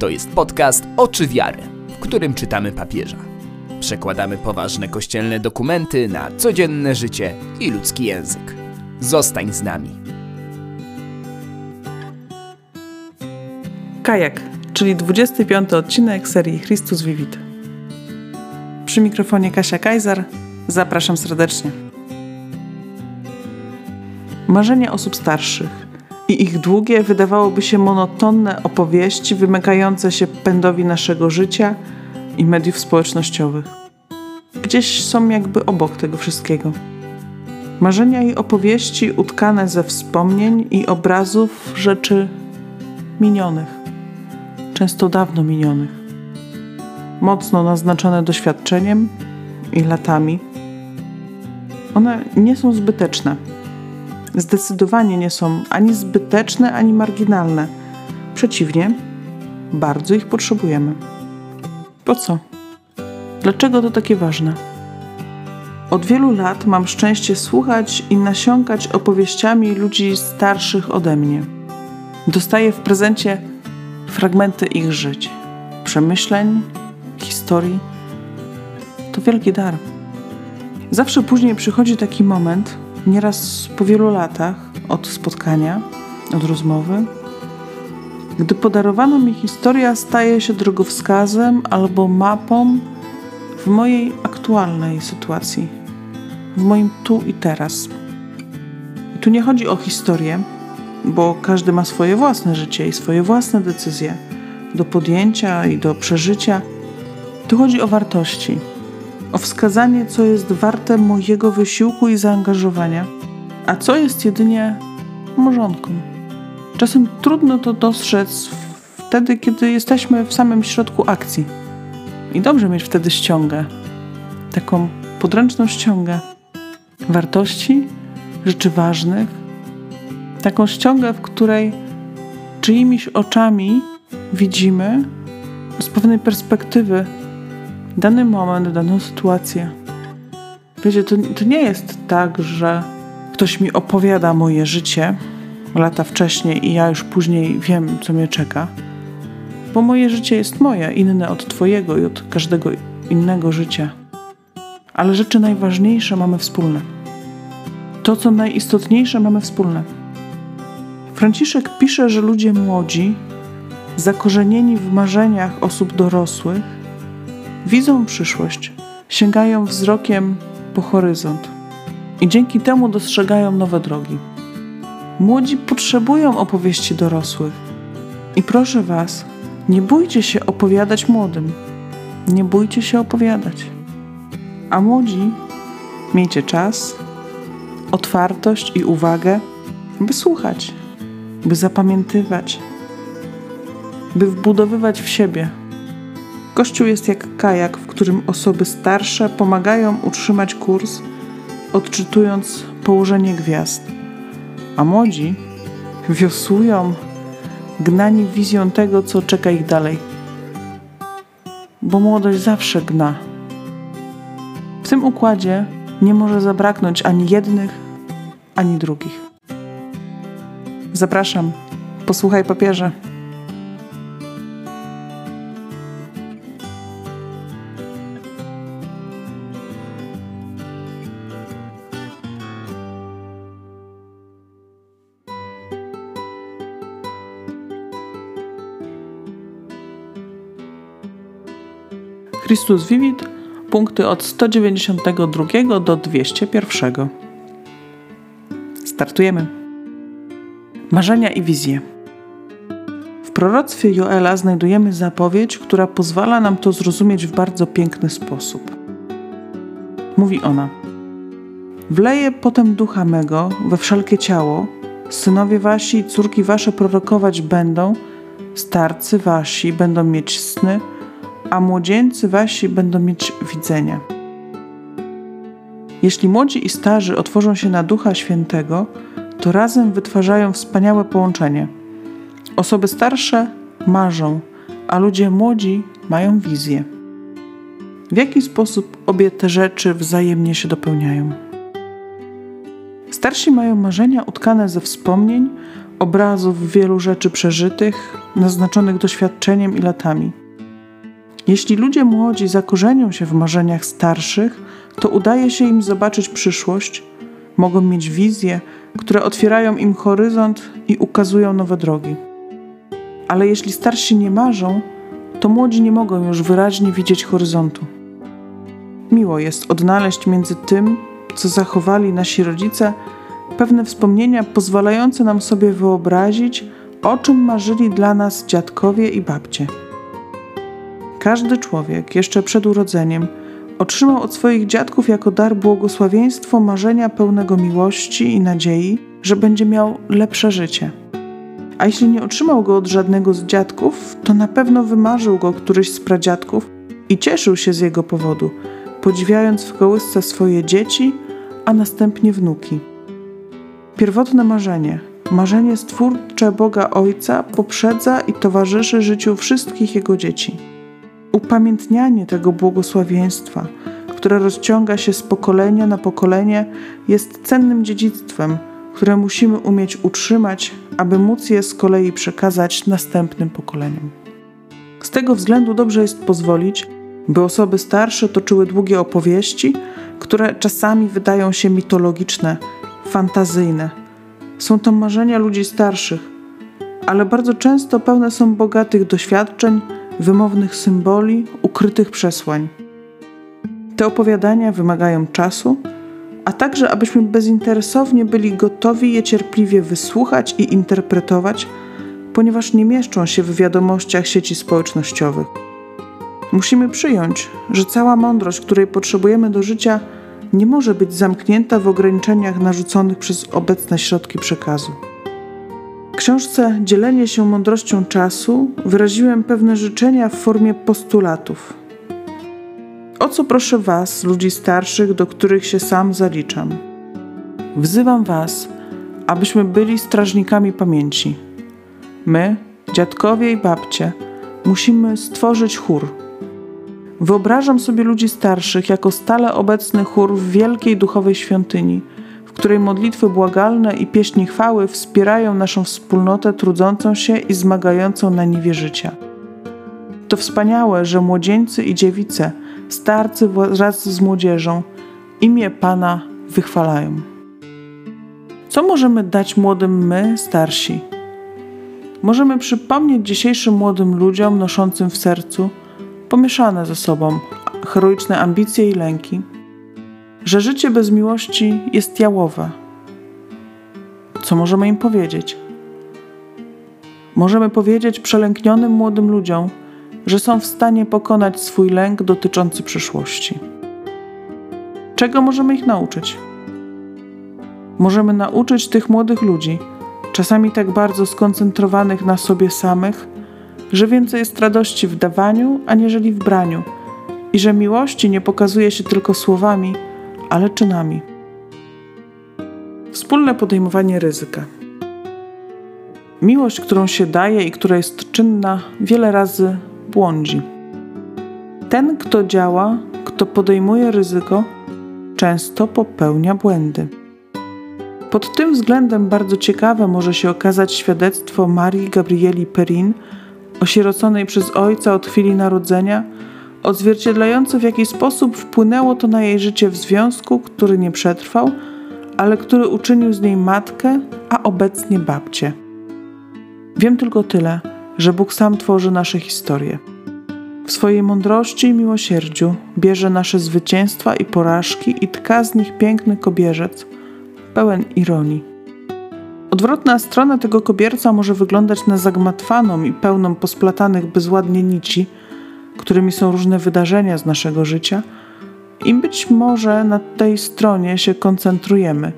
To jest podcast Oczy Wiary, w którym czytamy papieża. Przekładamy poważne kościelne dokumenty na codzienne życie i ludzki język. Zostań z nami. Kajak, czyli 25 odcinek serii Chrystus Vivit. Przy mikrofonie Kasia Kajzar. Zapraszam serdecznie. Marzenia osób starszych i ich długie, wydawałoby się monotonne opowieści wymykające się pędowi naszego życia i mediów społecznościowych. Gdzieś są jakby obok tego wszystkiego. Marzenia i opowieści utkane ze wspomnień i obrazów rzeczy minionych, często dawno minionych, mocno naznaczone doświadczeniem i latami. One nie są zbyteczne zdecydowanie nie są ani zbyteczne, ani marginalne. Przeciwnie, bardzo ich potrzebujemy. Po co? Dlaczego to takie ważne? Od wielu lat mam szczęście słuchać i nasiąkać opowieściami ludzi starszych ode mnie. Dostaję w prezencie fragmenty ich żyć, przemyśleń, historii. To wielki dar. Zawsze później przychodzi taki moment, Nieraz po wielu latach od spotkania, od rozmowy, gdy podarowana mi historia staje się drogowskazem albo mapą w mojej aktualnej sytuacji, w moim tu i teraz. I tu nie chodzi o historię, bo każdy ma swoje własne życie i swoje własne decyzje do podjęcia i do przeżycia. Tu chodzi o wartości o wskazanie, co jest warte mojego wysiłku i zaangażowania, a co jest jedynie morzonką. Czasem trudno to dostrzec wtedy, kiedy jesteśmy w samym środku akcji. I dobrze mieć wtedy ściągę, taką podręczną ściągę wartości, rzeczy ważnych, taką ściągę, w której czyimiś oczami widzimy z pewnej perspektywy dany moment, daną sytuację. Wiecie, to, to nie jest tak, że ktoś mi opowiada moje życie lata wcześniej i ja już później wiem, co mnie czeka. Bo moje życie jest moje, inne od Twojego i od każdego innego życia. Ale rzeczy najważniejsze mamy wspólne. To, co najistotniejsze, mamy wspólne. Franciszek pisze, że ludzie młodzi, zakorzenieni w marzeniach osób dorosłych, widzą przyszłość, sięgają wzrokiem po horyzont i dzięki temu dostrzegają nowe drogi. Młodzi potrzebują opowieści dorosłych. I proszę Was, nie bójcie się opowiadać młodym. Nie bójcie się opowiadać. A młodzi, miejcie czas, otwartość i uwagę, by słuchać, by zapamiętywać, by wbudowywać w siebie Kościół jest jak kajak, w którym osoby starsze pomagają utrzymać kurs, odczytując położenie gwiazd, a młodzi wiosłują, gnani wizją tego, co czeka ich dalej. Bo młodość zawsze gna. W tym układzie nie może zabraknąć ani jednych, ani drugich. Zapraszam, posłuchaj papieża. Christus Vivit, punkty od 192 do 201. Startujemy. Marzenia i wizje. W proroctwie Joela znajdujemy zapowiedź, która pozwala nam to zrozumieć w bardzo piękny sposób. Mówi ona: Wleję potem ducha mego we wszelkie ciało, synowie wasi i córki wasze prorokować będą, starcy wasi będą mieć sny, a młodzieńcy wasi będą mieć widzenie. Jeśli młodzi i starzy otworzą się na Ducha Świętego, to razem wytwarzają wspaniałe połączenie. Osoby starsze marzą, a ludzie młodzi mają wizję. W jaki sposób obie te rzeczy wzajemnie się dopełniają? Starsi mają marzenia utkane ze wspomnień obrazów wielu rzeczy przeżytych, naznaczonych doświadczeniem i latami. Jeśli ludzie młodzi zakorzenią się w marzeniach starszych, to udaje się im zobaczyć przyszłość, mogą mieć wizje, które otwierają im horyzont i ukazują nowe drogi. Ale jeśli starsi nie marzą, to młodzi nie mogą już wyraźnie widzieć horyzontu. Miło jest odnaleźć między tym, co zachowali nasi rodzice, pewne wspomnienia pozwalające nam sobie wyobrazić, o czym marzyli dla nas dziadkowie i babcie. Każdy człowiek jeszcze przed urodzeniem otrzymał od swoich dziadków jako dar błogosławieństwo marzenia pełnego miłości i nadziei, że będzie miał lepsze życie. A jeśli nie otrzymał go od żadnego z dziadków, to na pewno wymarzył go któryś z pradziadków i cieszył się z jego powodu, podziwiając w kołysce swoje dzieci, a następnie wnuki. Pierwotne marzenie, marzenie stwórcze Boga Ojca poprzedza i towarzyszy życiu wszystkich jego dzieci. Upamiętnianie tego błogosławieństwa, które rozciąga się z pokolenia na pokolenie, jest cennym dziedzictwem, które musimy umieć utrzymać, aby móc je z kolei przekazać następnym pokoleniom. Z tego względu dobrze jest pozwolić, by osoby starsze toczyły długie opowieści, które czasami wydają się mitologiczne, fantazyjne. Są to marzenia ludzi starszych, ale bardzo często pełne są bogatych doświadczeń, wymownych symboli, ukrytych przesłań. Te opowiadania wymagają czasu, a także abyśmy bezinteresownie byli gotowi je cierpliwie wysłuchać i interpretować, ponieważ nie mieszczą się w wiadomościach sieci społecznościowych. Musimy przyjąć, że cała mądrość, której potrzebujemy do życia, nie może być zamknięta w ograniczeniach narzuconych przez obecne środki przekazu. Książce Dzielenie się mądrością czasu wyraziłem pewne życzenia w formie postulatów. O co proszę Was, ludzi starszych, do których się sam zaliczam? Wzywam Was, abyśmy byli strażnikami pamięci. My, dziadkowie i babcie, musimy stworzyć chór Wyobrażam sobie ludzi starszych jako stale obecny chór w wielkiej duchowej świątyni, w której modlitwy błagalne i pieśni chwały wspierają naszą wspólnotę trudzącą się i zmagającą na niwie życia. To wspaniałe, że młodzieńcy i dziewice, starcy wraz z młodzieżą, imię Pana wychwalają. Co możemy dać młodym my, starsi? Możemy przypomnieć dzisiejszym młodym ludziom noszącym w sercu, pomieszane ze sobą heroiczne ambicje i lęki, że życie bez miłości jest jałowe. Co możemy im powiedzieć? Możemy powiedzieć przelęknionym młodym ludziom, że są w stanie pokonać swój lęk dotyczący przyszłości. Czego możemy ich nauczyć? Możemy nauczyć tych młodych ludzi, czasami tak bardzo skoncentrowanych na sobie samych, że więcej jest radości w dawaniu, aniżeli w braniu, i że miłości nie pokazuje się tylko słowami, ale czynami. Wspólne podejmowanie ryzyka. Miłość, którą się daje i która jest czynna, wiele razy błądzi. Ten, kto działa, kto podejmuje ryzyko, często popełnia błędy. Pod tym względem bardzo ciekawe może się okazać świadectwo Marii Gabrieli Perrin, osieroconej przez ojca od chwili narodzenia, odzwierciedlające w jaki sposób wpłynęło to na jej życie w związku, który nie przetrwał, ale który uczynił z niej matkę, a obecnie babcię. Wiem tylko tyle, że Bóg sam tworzy nasze historie. W swojej mądrości i miłosierdziu bierze nasze zwycięstwa i porażki i tka z nich piękny kobierzec, pełen ironii. Odwrotna strona tego kobierca może wyglądać na zagmatwaną i pełną posplatanych bezładnie nici, którymi są różne wydarzenia z naszego życia, i być może na tej stronie się koncentrujemy,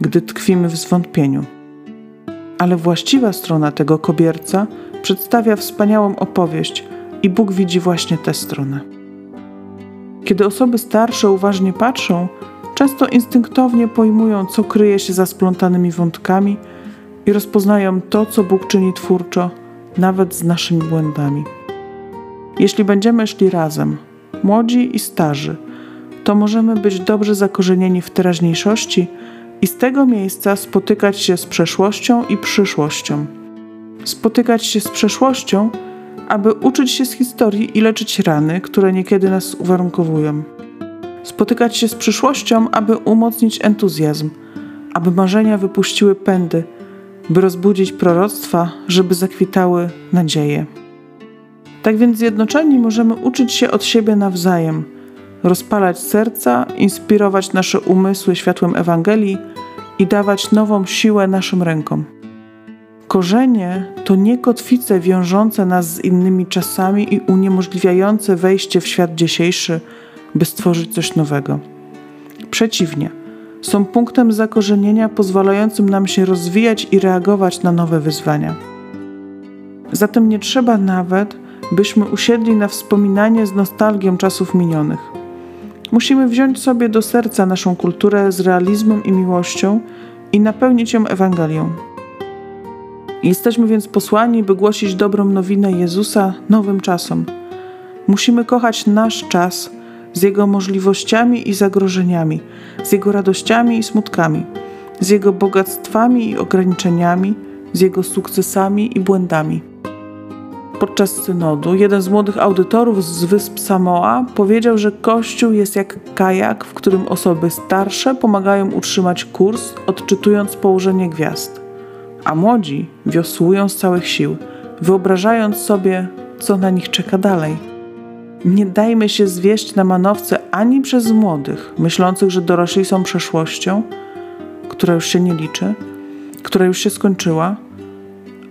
gdy tkwimy w zwątpieniu. Ale właściwa strona tego kobierca przedstawia wspaniałą opowieść i Bóg widzi właśnie tę stronę. Kiedy osoby starsze uważnie patrzą, często instynktownie pojmują, co kryje się za splątanymi wątkami i rozpoznają to, co Bóg czyni twórczo, nawet z naszymi błędami. Jeśli będziemy szli razem, młodzi i starzy, to możemy być dobrze zakorzenieni w teraźniejszości i z tego miejsca spotykać się z przeszłością i przyszłością. Spotykać się z przeszłością, aby uczyć się z historii i leczyć rany, które niekiedy nas uwarunkowują. Spotykać się z przyszłością, aby umocnić entuzjazm, aby marzenia wypuściły pędy, by rozbudzić proroctwa, żeby zakwitały nadzieje. Tak więc zjednoczeni możemy uczyć się od siebie nawzajem, rozpalać serca, inspirować nasze umysły światłem Ewangelii i dawać nową siłę naszym rękom. Korzenie to nie kotwice wiążące nas z innymi czasami i uniemożliwiające wejście w świat dzisiejszy, by stworzyć coś nowego. Przeciwnie, są punktem zakorzenienia pozwalającym nam się rozwijać i reagować na nowe wyzwania. Zatem nie trzeba nawet, byśmy usiedli na wspominanie z nostalgią czasów minionych. Musimy wziąć sobie do serca naszą kulturę z realizmem i miłością i napełnić ją Ewangelią. Jesteśmy więc posłani, by głosić dobrą nowinę Jezusa nowym czasom. Musimy kochać nasz czas z jego możliwościami i zagrożeniami, z jego radościami i smutkami, z jego bogactwami i ograniczeniami, z jego sukcesami i błędami. Podczas synodu jeden z młodych audytorów z wysp Samoa powiedział, że Kościół jest jak kajak, w którym osoby starsze pomagają utrzymać kurs, odczytując położenie gwiazd, a młodzi wiosłują z całych sił, wyobrażając sobie, co na nich czeka dalej. Nie dajmy się zwieść na manowce ani przez młodych, myślących, że dorośli są przeszłością, która już się nie liczy, która już się skończyła,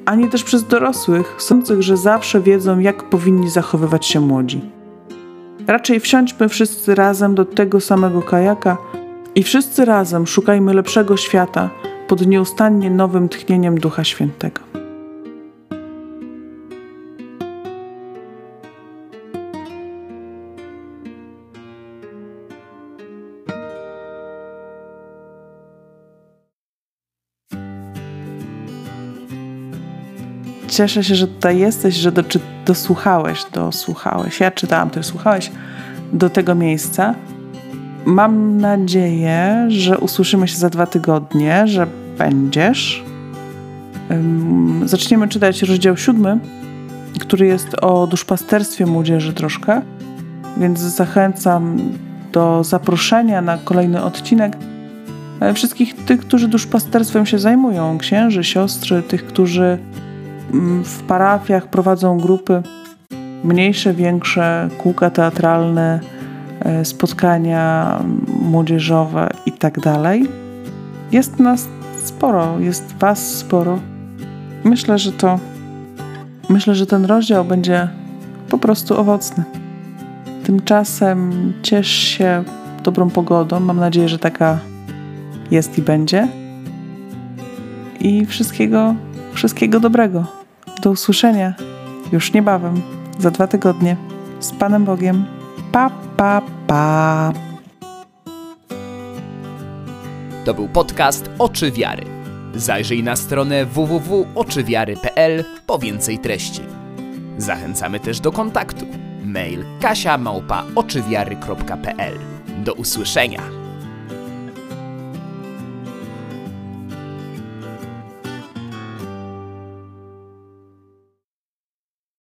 ani też przez dorosłych, sądzących, że zawsze wiedzą, jak powinni zachowywać się młodzi. Raczej wsiądźmy wszyscy razem do tego samego kajaka i wszyscy razem szukajmy lepszego świata pod nieustannie nowym tchnieniem Ducha Świętego. Cieszę się, że tutaj jesteś, że dosłuchałeś, dosłuchałeś. Ja czytałam, ty słuchałeś do tego miejsca. Mam nadzieję, że usłyszymy się za dwa tygodnie, że będziesz. zaczniemy czytać rozdział siódmy, który jest o duszpasterstwie młodzieży troszkę, więc zachęcam do zaproszenia na kolejny odcinek e, wszystkich tych, którzy duszpasterstwem się zajmują, księży, siostry, tych, którzy w parafiach prowadzą grupy mniejsze, większe, kółka teatralne, e, spotkania młodzieżowe i tak. Jest nas sporo, jest Was sporo. Myślę, że to. Myślę, że ten rozdział będzie po prostu owocny. Tymczasem ciesz się dobrą pogodą. Mam nadzieję, że taka jest i będzie. I wszystkiego, wszystkiego dobrego. Do usłyszenia już niebawem, za dwa tygodnie. Z Panem Bogiem. Pa, pa, pa. To był podcast Oczy Wiary. Zajrzyj na stronę www.oczywiary.pl po więcej treści. Zachęcamy też do kontaktu. Mail kasia Do usłyszenia.